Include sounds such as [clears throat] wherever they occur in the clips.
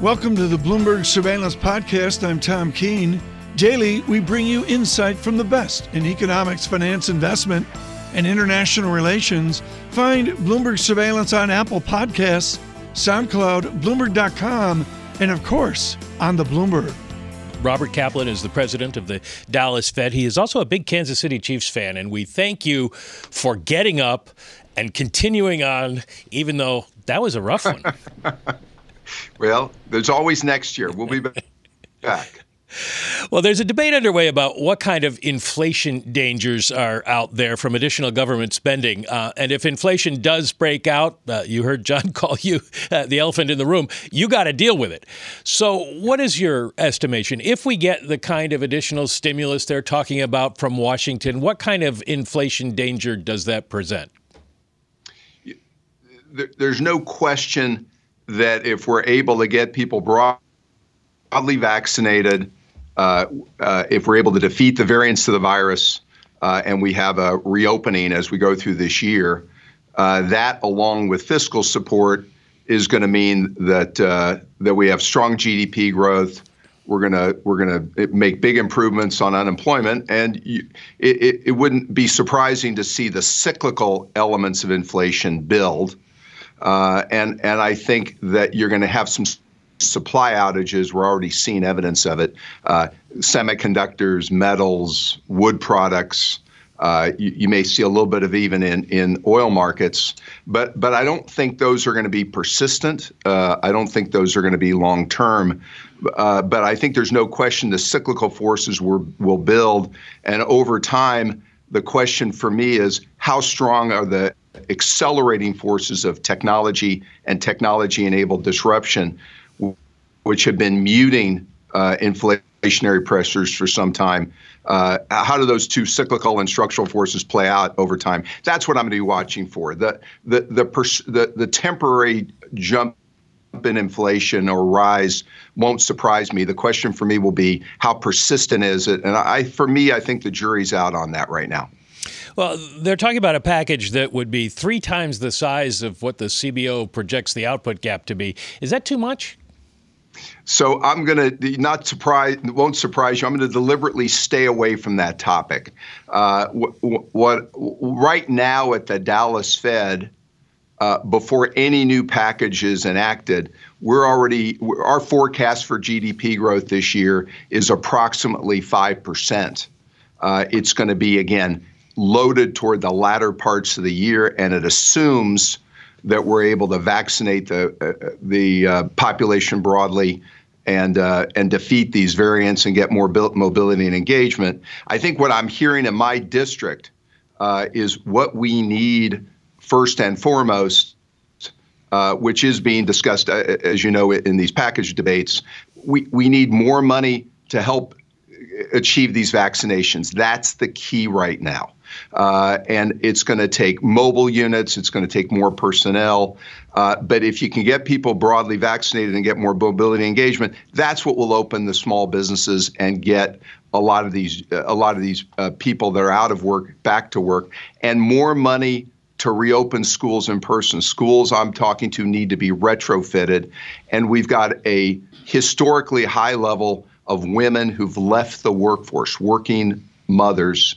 Welcome to the Bloomberg Surveillance Podcast. I'm Tom Keene. Daily, we bring you insight from the best in economics, finance, investment, and international relations. Find Bloomberg Surveillance on Apple Podcasts, SoundCloud, Bloomberg.com, and of course, on the Bloomberg. Robert Kaplan is the president of the Dallas Fed. He is also a big Kansas City Chiefs fan, and we thank you for getting up and continuing on, even though that was a rough one. [laughs] well, there's always next year. We'll be back. Well, there's a debate underway about what kind of inflation dangers are out there from additional government spending. Uh, and if inflation does break out, uh, you heard John [laughs] call you uh, the elephant in the room, you got to deal with it. So, what is your estimation? If we get the kind of additional stimulus they're talking about from Washington, what kind of inflation danger does that present? There's no question that if we're able to get people broadly vaccinated, uh, uh, if we're able to defeat the variants of the virus uh, and we have a reopening as we go through this year, uh, that along with fiscal support is going to mean that uh, that we have strong GDP growth. We're gonna we're gonna make big improvements on unemployment, and you, it, it wouldn't be surprising to see the cyclical elements of inflation build. Uh, and and I think that you're going to have some supply outages. We're already seeing evidence of it. Uh, semiconductors, metals, wood products. Uh, you, you, may see a little bit of even in, in oil markets, but but I don't think those are going to be persistent. Uh, I don't think those are going to be long term. Uh, but I think there's no question the cyclical forces will will build, and over time, the question for me is how strong are the accelerating forces of technology and technology enabled disruption, which have been muting uh, inflationary pressures for some time. Uh, how do those two cyclical and structural forces play out over time? That's what I'm going to be watching for. The the the pers- the, the temporary jump in inflation or rise won't surprise me. The question for me will be how persistent is it? And I, for me, I think the jury's out on that right now. Well, they're talking about a package that would be three times the size of what the CBO projects the output gap to be. Is that too much? So I'm going to not surprise, won't surprise you. I'm going to deliberately stay away from that topic. Uh, what, what right now at the Dallas Fed, uh, before any new package is enacted, we're already our forecast for GDP growth this year is approximately five percent. Uh, it's going to be again loaded toward the latter parts of the year, and it assumes that we're able to vaccinate the uh, the uh, population broadly and uh, and defeat these variants and get more mobility and engagement. I think what I'm hearing in my district uh, is what we need first and foremost, uh, which is being discussed, uh, as you know, in these package debates. We we need more money to help achieve these vaccinations. That's the key right now. Uh, and it's going to take mobile units, it's going to take more personnel. Uh, but if you can get people broadly vaccinated and get more mobility engagement, that's what will open the small businesses and get a lot of these a lot of these uh, people that are out of work back to work and more money to reopen schools in person. Schools I'm talking to need to be retrofitted, and we've got a historically high level of women who've left the workforce, working mothers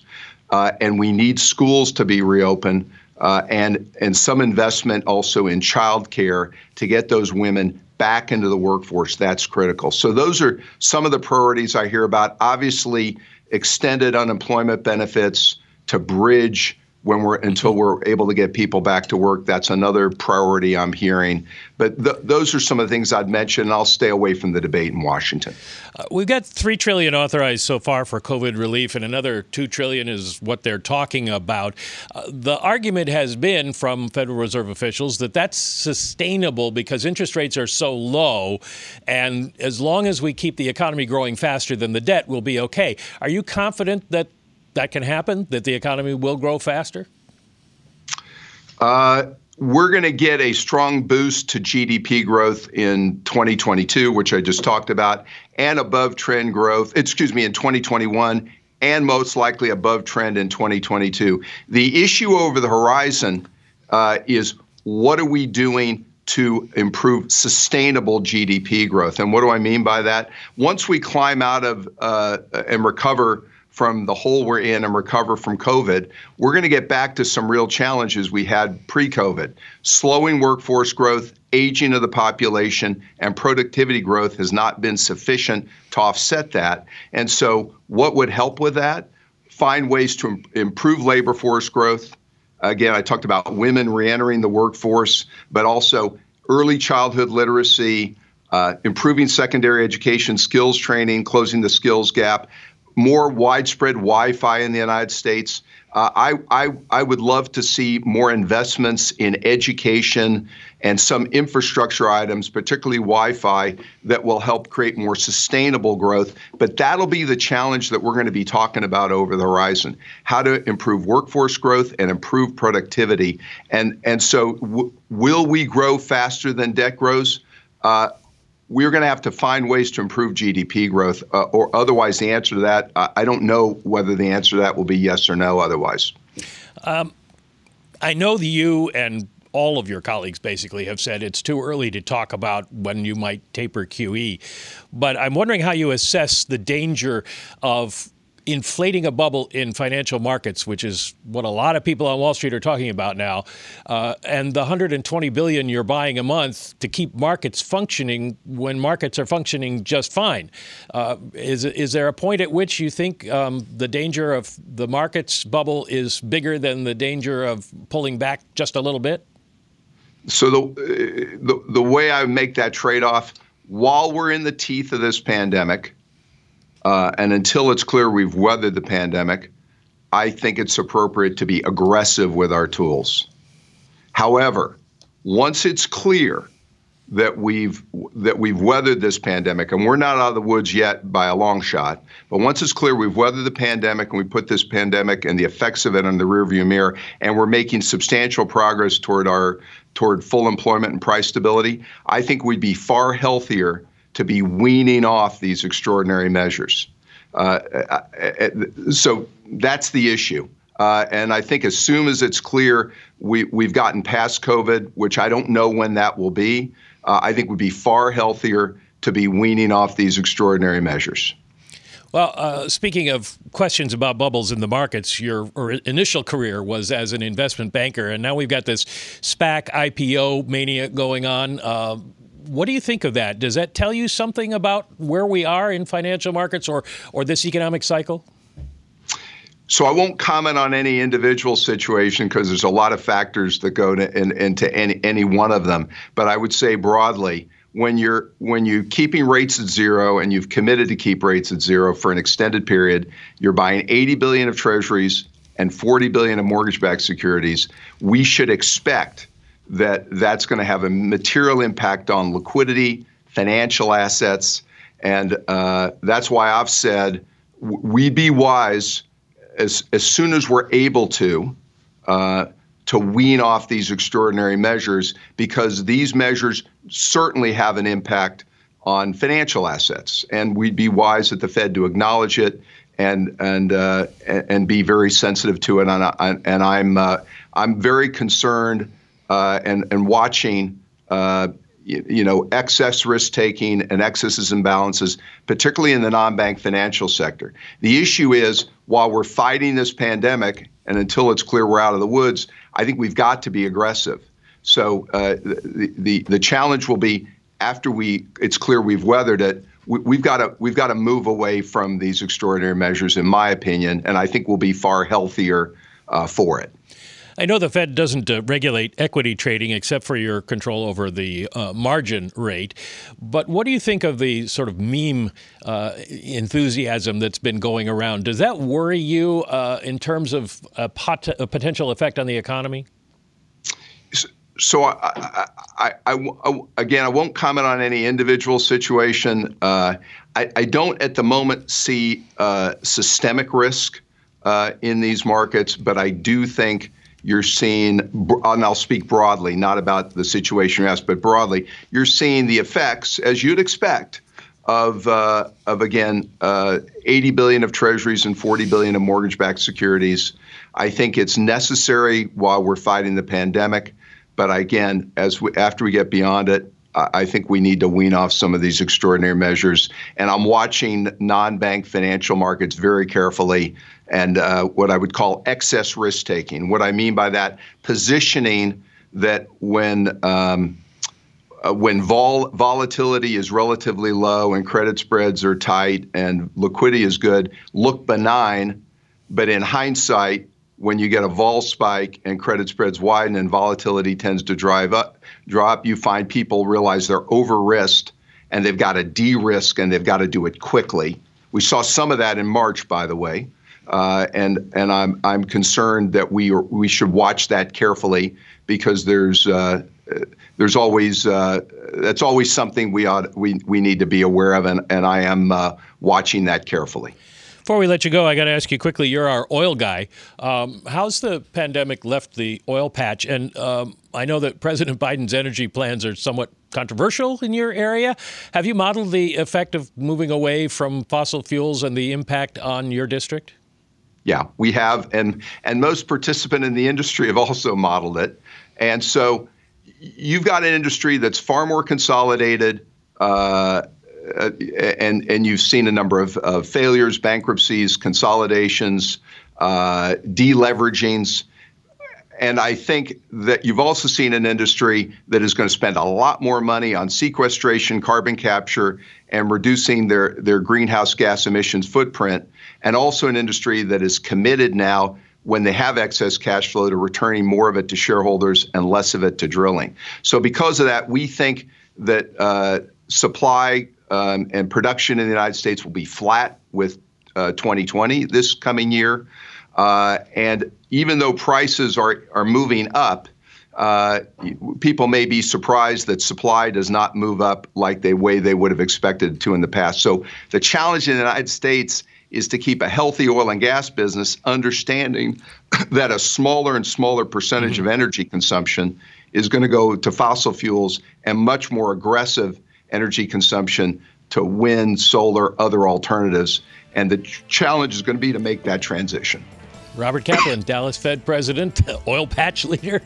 uh, and we need schools to be reopened uh, and and some investment also in childcare to get those women back into the workforce. That's critical. So those are some of the priorities I hear about. Obviously, extended unemployment benefits to bridge when we're until we're able to get people back to work. That's another priority I'm hearing. But th- those are some of the things I'd mention. I'll stay away from the debate in Washington. Uh, we've got three trillion authorized so far for COVID relief, and another two trillion is what they're talking about. Uh, the argument has been from Federal Reserve officials that that's sustainable because interest rates are so low, and as long as we keep the economy growing faster than the debt, we'll be okay. Are you confident that that can happen? That the economy will grow faster? Uh, we're going to get a strong boost to GDP growth in 2022, which I just talked about, and above trend growth, excuse me, in 2021, and most likely above trend in 2022. The issue over the horizon uh, is what are we doing to improve sustainable GDP growth. And what do I mean by that? Once we climb out of uh, and recover from the hole we're in and recover from COVID, we're going to get back to some real challenges we had pre COVID. Slowing workforce growth, aging of the population, and productivity growth has not been sufficient to offset that. And so, what would help with that? Find ways to improve labor force growth. Again, I talked about women reentering the workforce, but also early childhood literacy, uh, improving secondary education, skills training, closing the skills gap, more widespread Wi-Fi in the United States. Uh, I, I, I would love to see more investments in education and some infrastructure items, particularly Wi Fi, that will help create more sustainable growth. But that'll be the challenge that we're going to be talking about over the horizon how to improve workforce growth and improve productivity. And, and so, w- will we grow faster than debt grows? Uh, we're going to have to find ways to improve GDP growth, uh, or otherwise, the answer to that, uh, I don't know whether the answer to that will be yes or no otherwise. Um, I know that you and all of your colleagues basically have said it's too early to talk about when you might taper QE. But I'm wondering how you assess the danger of inflating a bubble in financial markets, which is what a lot of people on Wall Street are talking about now, uh, and the 120 billion you're buying a month to keep markets functioning when markets are functioning just fine. Uh, is is there a point at which you think um, the danger of the markets bubble is bigger than the danger of pulling back just a little bit? So the the, the way I make that trade off, while we're in the teeth of this pandemic uh, and until it's clear we've weathered the pandemic, I think it's appropriate to be aggressive with our tools. However, once it's clear that we've that we've weathered this pandemic, and we're not out of the woods yet by a long shot, but once it's clear we've weathered the pandemic and we put this pandemic and the effects of it in the rearview mirror, and we're making substantial progress toward our toward full employment and price stability, I think we'd be far healthier to be weaning off these extraordinary measures. Uh, uh, uh, so that's the issue. Uh, and I think as soon as it's clear we, we've gotten past COVID, which I don't know when that will be, uh, I think we'd be far healthier to be weaning off these extraordinary measures. Well, uh, speaking of questions about bubbles in the markets, your initial career was as an investment banker, and now we've got this SPAC IPO mania going on. Uh, what do you think of that? Does that tell you something about where we are in financial markets or, or this economic cycle? So I won't comment on any individual situation because there's a lot of factors that go to, in, into any, any one of them. But I would say broadly, when you're when you're keeping rates at zero and you've committed to keep rates at zero for an extended period, you're buying 80 billion of treasuries and 40 billion of mortgage-backed securities. We should expect that that's going to have a material impact on liquidity, financial assets, and uh, that's why I've said we'd be wise as as soon as we're able to. Uh, to wean off these extraordinary measures because these measures certainly have an impact on financial assets, and we'd be wise at the Fed to acknowledge it and and uh, and be very sensitive to it. And, I, and I'm uh, I'm very concerned uh, and and watching uh, you, you, know excess risk taking and excesses and imbalances, particularly in the non-bank financial sector. The issue is while we're fighting this pandemic, and until it's clear we're out of the woods, I think we've got to be aggressive. So uh, the, the the challenge will be after we it's clear we've weathered it. We, have got to we've got to move away from these extraordinary measures, in my opinion, and I think we'll be far healthier uh, for it. I know the Fed doesn't uh, regulate equity trading except for your control over the uh, margin rate. But what do you think of the sort of meme uh, enthusiasm that's been going around? Does that worry you uh, in terms of a, pot- a, potential effect on the economy? So, I, I, I, again, I won't comment on any individual situation. Uh, I, don't at the moment see uh, systemic risk in these markets, but I do think you're seeing, and I'll speak broadly, not about the situation you asked, but broadly, you're seeing the effects, as you'd expect, of uh, of again uh, 80 billion of treasuries and 40 billion of mortgage-backed securities. I think it's necessary while we're fighting the pandemic. But again, as we, after we get beyond it, I think we need to wean off some of these extraordinary measures. And I'm watching non-bank financial markets very carefully and uh, what I would call excess risk taking. What I mean by that, positioning that when um, uh, when vol- volatility is relatively low and credit spreads are tight and liquidity is good, look benign. But in hindsight, when you get a vol spike and credit spreads widen and volatility tends to drive up, drop, you find people realize they're over risked and they've got to de-risk and they've got to do it quickly. We saw some of that in March, by the way, uh, and and I'm I'm concerned that we are, we should watch that carefully because there's uh, there's always uh, that's always something we ought we we need to be aware of, and and I am uh, watching that carefully. Before we let you go, I got to ask you quickly. You're our oil guy. Um, how's the pandemic left the oil patch? And um, I know that President Biden's energy plans are somewhat controversial in your area. Have you modeled the effect of moving away from fossil fuels and the impact on your district? Yeah, we have, and and most participants in the industry have also modeled it. And so, you've got an industry that's far more consolidated. Uh, uh, and and you've seen a number of, of failures, bankruptcies, consolidations, uh, deleveragings. And I think that you've also seen an industry that is going to spend a lot more money on sequestration, carbon capture, and reducing their, their greenhouse gas emissions footprint, and also an industry that is committed now when they have excess cash flow to returning more of it to shareholders and less of it to drilling. So, because of that, we think that uh, supply um, and production in the United States will be flat with uh, 2020 this coming year. Uh, and even though prices are, are moving up, uh, people may be surprised that supply does not move up like the way they would have expected to in the past. So the challenge in the United States is to keep a healthy oil and gas business, understanding [coughs] that a smaller and smaller percentage mm-hmm. of energy consumption is going to go to fossil fuels and much more aggressive energy consumption to wind, solar, other alternatives. And the challenge is going to be to make that transition. Robert Kaplan, [coughs] Dallas Fed president, [laughs] oil patch leader.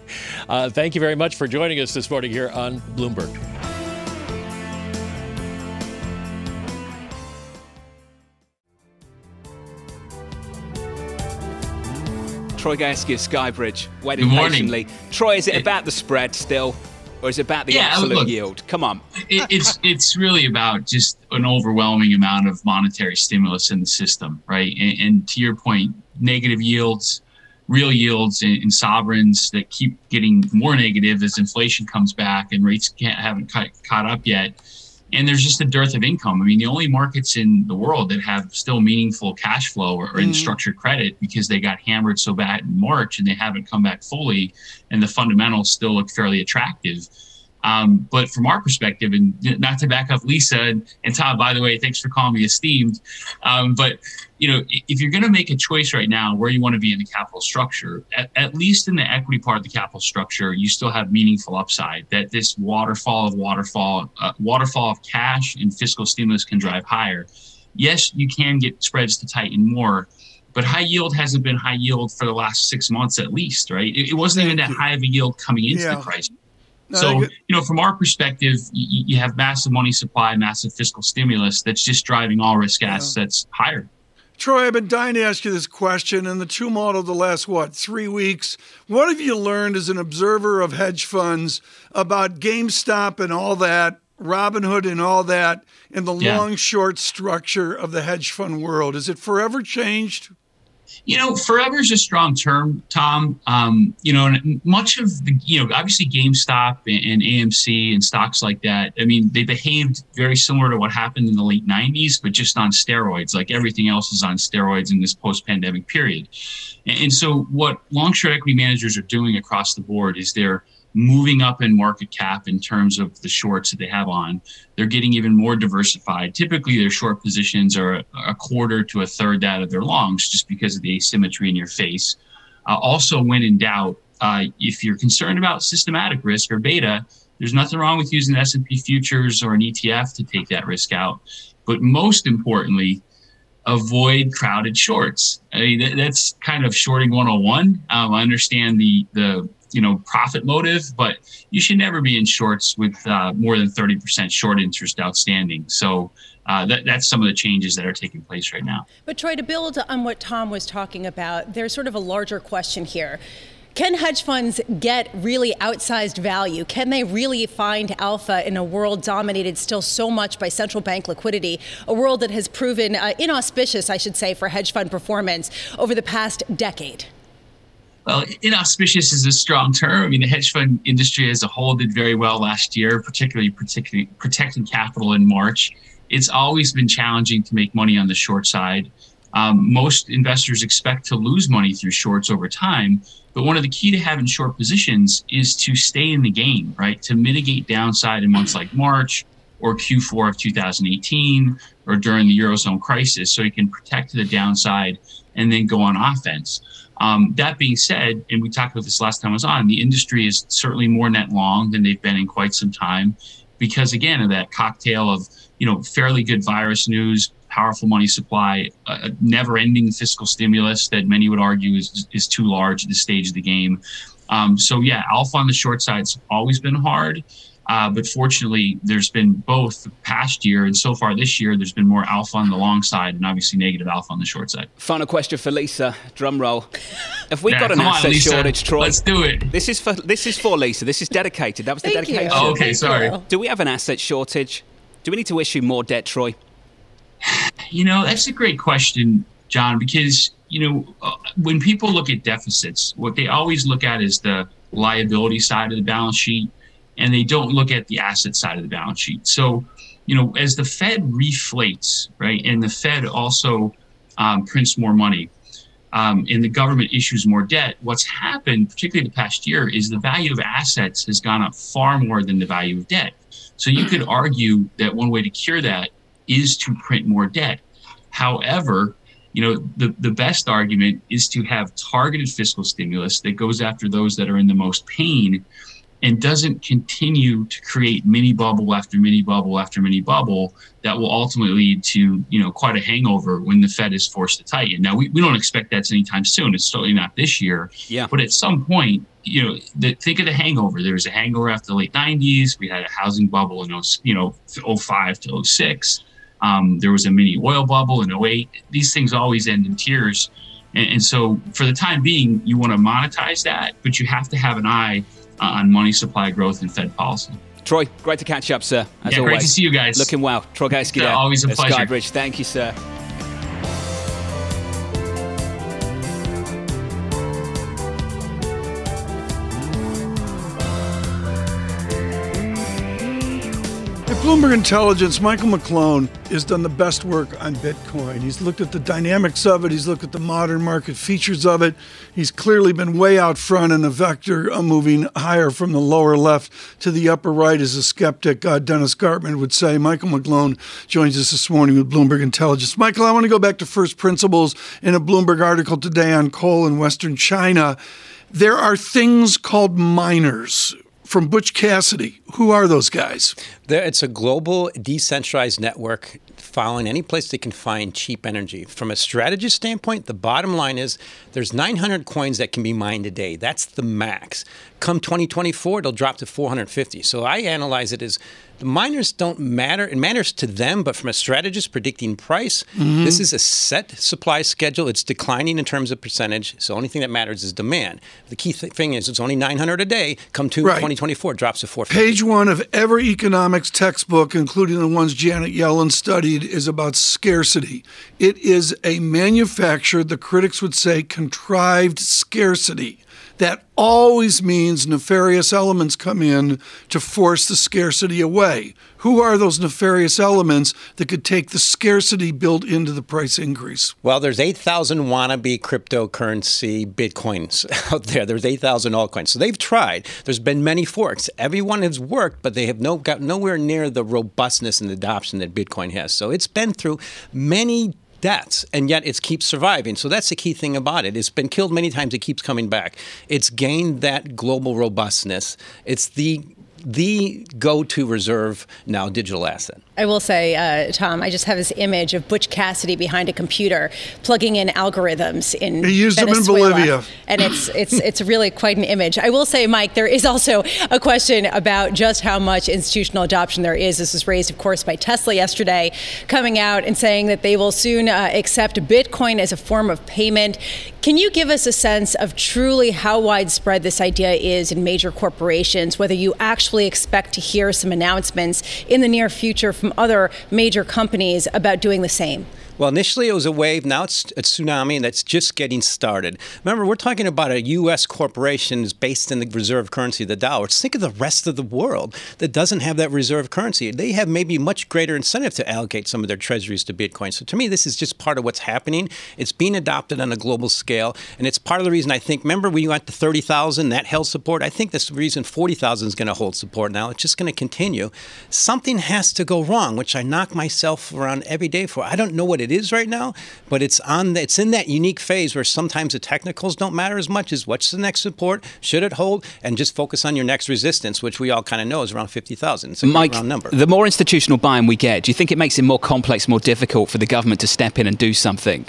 Uh, thank you very much for joining us this morning here on Bloomberg. Troy Gayeski of Skybridge, waiting patiently. Troy, is it about the spread still? or is it about the yeah, absolute look, yield? Come on. it, it's it's really about just an overwhelming amount of monetary stimulus in the system, right? And, and to your point, negative yields, real yields in, sovereigns that keep getting more negative as inflation comes back and rates can't haven't caught up yet. And there's just a dearth of income. I mean, the only markets in the world that have still meaningful cash flow are, are in mm. structured credit because they got hammered so bad in March and they haven't come back fully, and the fundamentals still look fairly attractive. Um, but from our perspective, and not to back up Lisa and, and Tom, by the way, thanks for calling me esteemed. Um, but you know, if you're going to make a choice right now where you want to be in the capital structure, at, at, least in the equity part of the capital structure, you still have meaningful upside. That this waterfall of waterfall, uh, waterfall of cash and fiscal stimulus can drive higher. Yes, you can get spreads to tighten more, but high yield hasn't been high yield for the last six months at least, right? It, it wasn't even that high of a yield coming into yeah. the crisis. So, you know, from our perspective, you, you, have massive money supply, massive fiscal stimulus that's just driving all risk assets yeah. higher. Troy, I've been dying to ask you this question. In the tumult of the last, what, three weeks, what have you learned as an observer of hedge funds about GameStop and all that, Robinhood and all that, and the yeah. long short structure of the hedge fund world? Is it forever changed? You know, forever is a strong term, Tom. Um, you know, and much of the, you know, obviously GameStop and, and, AMC and stocks like that. I mean, they behaved very similar to what happened in the late '90s, but just on steroids. Like everything else is on steroids in this post-pandemic period. And, and so, what long-short equity managers are doing across the board is they're moving up in market cap in terms of the shorts that they have on. They're getting even more diversified. Typically, their short positions are a quarter to a third that of their longs just because of the asymmetry in your face. Uh, also, when in doubt, uh, if you're concerned about systematic risk or beta, there's nothing wrong with using S&P futures or an ETF to take that risk out. But most importantly, avoid crowded shorts. I mean, that's kind of shorting 101. Um, I understand the the you know profit motive, but you should never be in shorts with uh, more than 30% short interest outstanding. So uh, that, that's some of the changes that are taking place right now. But Troy, to build on what Tom was talking about, there's sort of a larger question here. Can hedge funds get really outsized value? Can they really find alpha in a world dominated still so much by central bank liquidity? A world that has proven uh, inauspicious, I should say, for hedge fund performance over the past decade? Well, inauspicious is a strong term. I mean, the hedge fund industry as a whole did very well last year, particularly, protecting capital in March. It's always been challenging to make money on the short side. Um, most investors expect to lose money through shorts over time. But one of the key to having short positions is to stay in the game, right? To mitigate downside in months like March or Q4 of 2018 or during the Eurozone crisis so you can protect to the downside and then go on offense. Um, that being said, and we talked about this last time I was on, the industry is certainly more net long than they've been in quite some time because, again, of that cocktail of you know fairly good virus news, powerful money supply, a never-ending fiscal stimulus that many would argue is is too large at this stage of the game. Um, so yeah, alpha on the short side's always been hard. Uh, but fortunately, there's been both the past year and so far this year, there's been more alpha on the long side and obviously negative alpha on the short side. Final question for Lisa. Drum roll. Have we yeah, got an asset on, shortage, Troy? Let's do it. This is for this is for Lisa. This is dedicated. That was the Thank dedication. Oh, okay, sorry. Do we have an asset shortage? Do we need to issue more debt, Troy? You know, that's a great question, John, because, you know, uh, when people look at deficits, what they always look at is the liability side of the balance sheet, and they don't look at the asset side of the balance sheet. So, you know, as the Fed reflates, right, and the Fed also um, prints more money, um, and the government issues more debt, what's happened, particularly the past year, is the value of assets has gone up far more than the value of debt. So you could argue that one way to cure that is to print more debt. However, you know, the, the best argument is to have targeted fiscal stimulus that goes after those that are in the most pain and doesn't continue to create mini bubble after mini bubble after mini bubble that will ultimately lead to you know quite a hangover when the Fed is forced to tighten. Now we, we don't expect that's anytime soon. It's certainly not this year. Yeah. But at some point, you know, the, think of the hangover. There was a hangover after the late '90s. We had a housing bubble in you know 05 to 06. Um, there was a mini oil bubble in 08. These things always end in tears. And, and so, for the time being, you want to monetize that, but you have to have an eye Uh, on money supply growth and Fed policy. Troy, great to catch up, sir. As yeah, always. great to see you guys. Looking well. Troy Gayeski yeah, uh, Always a pleasure. Skybridge. Thank you, sir. Bloomberg Intelligence, Michael McGlone has done the best work on Bitcoin. He's looked at the dynamics of it, he's looked at the modern market features of it. He's clearly been way out front in a vector uh, moving higher from the lower left to the upper right, as a skeptic uh, Dennis Gartman would say. Michael McGlone joins us this morning with Bloomberg Intelligence. Michael, I want to go back to first principles in a Bloomberg article today on coal in Western China. There are things called miners from Butch Cassidy. Who are those guys? It's a global decentralized network following any place they can find cheap energy. From a strategist standpoint, the bottom line is there's 900 coins that can be mined a day. That's the max. Come 2024, it'll drop to 450. So I analyze it as the miners don't matter. It matters to them, but from a strategist predicting price, mm-hmm. this is a set supply schedule. It's declining in terms of percentage. So the only thing that matters is demand. The key th- thing is it's only 900 a day. Come to right. 2024, drops to 450. Page one of every economics textbook, including the ones Janet Yellen studied, is about scarcity. It is a manufactured, the critics would say, contrived scarcity that always means nefarious elements come in to force the scarcity away. Who are those nefarious elements that could take the scarcity built into the price increase? Well, there's 8,000 wannabe cryptocurrency bitcoins [laughs] out there. There's 8,000 altcoins. So they've tried. There's been many forks. Everyone has worked, but they have no got nowhere near the robustness and adoption that Bitcoin has. So it's been through many deaths, and yet it keeps surviving. So that's the key thing about it. It's been killed many times. It keeps coming back. It's gained that global robustness. It's the the go-to reserve now digital asset. I will say, uh, Tom, I just have this image of Butch Cassidy behind a computer plugging in algorithms in he used Venezuela, them in Bolivia, and it's it's it's really quite an image. I will say, Mike, there is also a question about just how much institutional adoption there is. This was raised, of course, by Tesla yesterday, coming out and saying that they will soon uh, accept Bitcoin as a form of payment. Can you give us a sense of truly how widespread this idea is in major corporations? Whether you actually expect to hear some announcements in the near future from from other major companies about doing the same? Well, initially it was a wave. Now it's a tsunami, and that's just getting started. Remember, we're talking about a U.S. corporation is based in the reserve currency, the dollar. Think of the rest of the world that doesn't have that reserve currency. They have maybe much greater incentive to allocate some of their treasuries to Bitcoin. So to me, this is just part of what's happening. It's being adopted on a global scale, and it's part of the reason I think. Remember, we went to 30,000, that held support. I think that's the reason 40,000 is going to hold support now. It's just going to continue. Something has to go wrong, which I knock myself around every day for. I don't know what it it is right now, but it's on the, it's in that unique phase where sometimes the technicals don't matter as much as what's the next support, should it hold, and just focus on your next resistance, which we all kind of know is around 50,000. It's a Mike, round number. The more institutional buying we get, do you think it makes it more complex, more difficult for the government to step in and do something?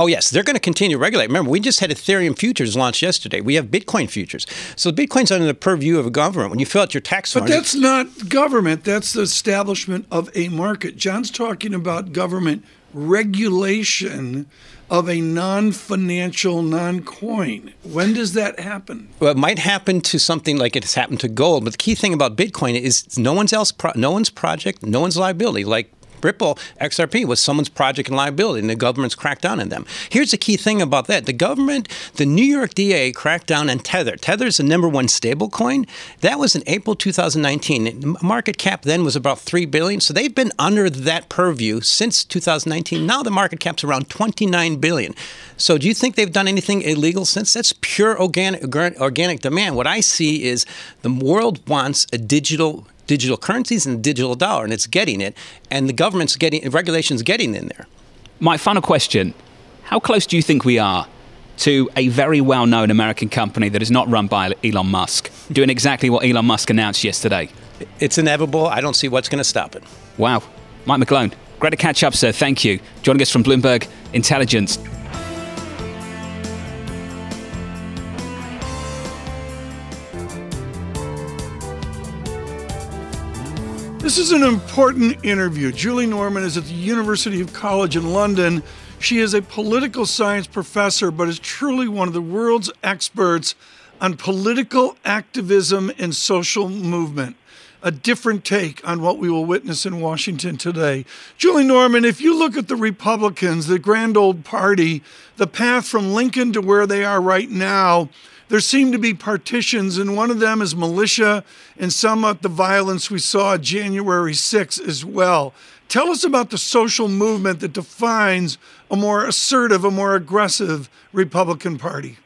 Oh, yes, they're going to continue to regulate. Remember, we just had Ethereum futures launched yesterday. We have Bitcoin futures. So Bitcoin's under the purview of a government. When you fill out your tax form. But that's not government, that's the establishment of a market. John's talking about government regulation of a non-financial non-coin. When does that happen? Well, it might happen to something like it's happened to gold. But the key thing about Bitcoin is no one's else, pro- no one's project, no one's liability. Like Ripple XRP was someone's project and liability, and the government's cracked down on them. Here's the key thing about that: the government, the New York DA, cracked down on Tether. Tether is the number one stablecoin. That was in April 2019. Market cap then was about three billion. So they've been under that purview since 2019. Now the market cap's around 29 billion. So do you think they've done anything illegal since? That's pure organic organic demand. What I see is the world wants a digital digital currencies and the digital dollar, and it's getting it, and the government's getting regulations getting in there. My final question: How close do you think we are to a very well-known American company that is not run by Elon Musk [laughs] doing exactly what Elon Musk announced yesterday? It's inevitable. I don't see what's going to stop it. Wow, Mike McGlone, great to catch up, sir. Thank you. Joining us from Bloomberg Intelligence. This is an important interview. Julie Norman is at the University of College in London. She is a political science professor, but is truly one of the world's experts on political activism and social movement. A different take on what we will witness in Washington today. Julie Norman, if you look at the Republicans, the grand old party, the path from Lincoln to where they are right now, there seem to be partitions, and one of them is militia, and some of the violence we saw January 6 as well. Tell us about the social movement that defines a more assertive, a more aggressive Republican Party.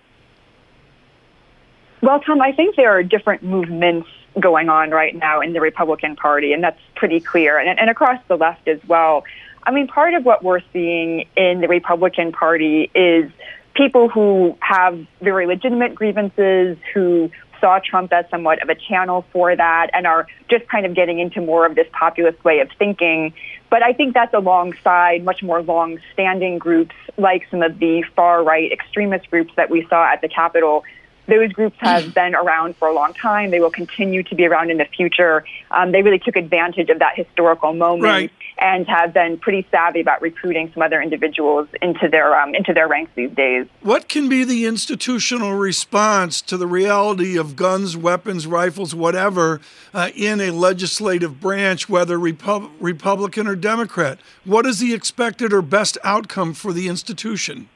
Well, Tom, I think there are different movements going on right now in the Republican Party, and that's pretty clear, and, and across the left as well. I mean, part of what we're seeing in the Republican Party is people who have very legitimate grievances, who saw Trump as somewhat of a channel for that and are just kind of getting into more of this populist way of thinking. But I think that's alongside much more long standing groups like some of the far right extremist groups that we saw at the Capitol those groups have been around for a long time. They will continue to be around in the future. Um, they really took advantage of that historical moment right. and have been pretty savvy about recruiting some other individuals into their um, into their ranks these days. What can be the institutional response to the reality of guns, weapons, rifles, whatever, uh, in a legislative branch, whether Repub- Republican or Democrat? What is the expected or best outcome for the institution?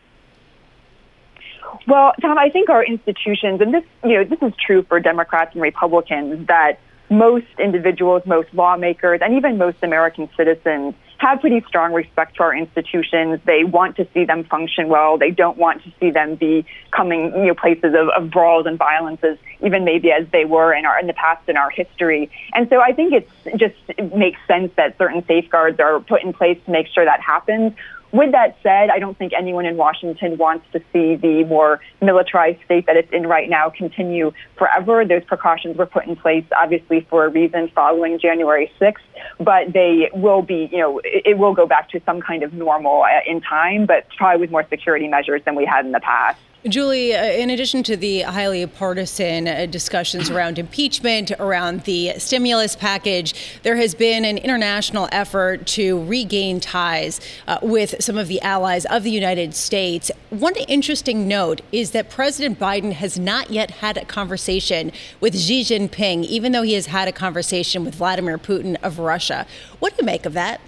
Well, Tom, I think our institutions, and this, you know, this is true for Democrats and Republicans, that most individuals, most lawmakers, and even most American citizens have pretty strong respect for our institutions. They want to see them function well. They don't want to see them becoming you know, places of, of brawls and violences, even maybe as they were in our in the past in our history. And so I think it's just it makes sense that certain safeguards are put in place to make sure that happens. With that said, I don't think anyone in Washington wants to see the more militarized state that it's in right now continue forever. Those precautions were put in place, obviously, for a reason following January 6th, but they will be, you know, it, will go back to some kind of normal uh, in time, but probably with more security measures than we had in the past. Julie, uh, in addition to the highly partisan uh, discussions [clears throat] around impeachment, around the stimulus package, there has been an international effort to regain ties uh, with some of the allies of the United States. One interesting note is that President Biden has not yet had a conversation with Xi Jinping, even though he has had a conversation with Vladimir Putin of Russia. What do you make of that?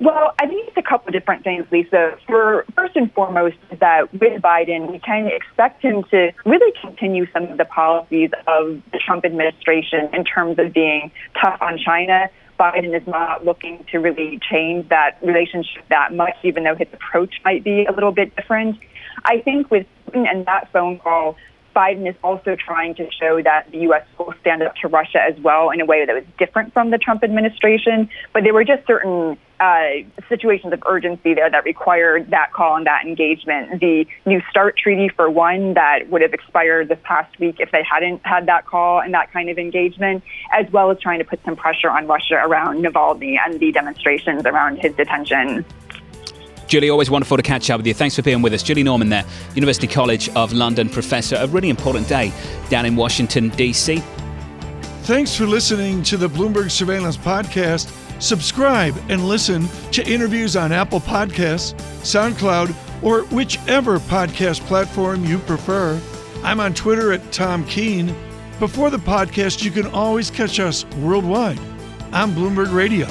Well, I think it's a couple of different things, Lisa. For first and foremost, is that with Biden, we can expect him to really continue some of the policies of the Trump administration in terms of being tough on China. Biden is not looking to really change that relationship that much, even though his approach might be a little bit different. I think with Putin and that phone call, Biden is also trying to show that the U.S. will stand up to Russia as well in a way that was different from the Trump administration. But there were just certain uh, situations of urgency there that required that call and that engagement. The New START treaty, for one, that would have expired this past week if they hadn't had that call and that kind of engagement, as well as trying to put some pressure on Russia around Navalny and the demonstrations around his detention. Julie, always wonderful to catch up with you. Thanks for being with us. Julie Norman there, University College of London professor. A really important day down in Washington, D.C. Thanks for listening to the Bloomberg Surveillance Podcast. Subscribe and listen to interviews on Apple Podcasts, SoundCloud, or whichever podcast platform you prefer. I'm on Twitter at Tom Keene. Before the podcast, you can always catch us worldwide on Bloomberg Radio.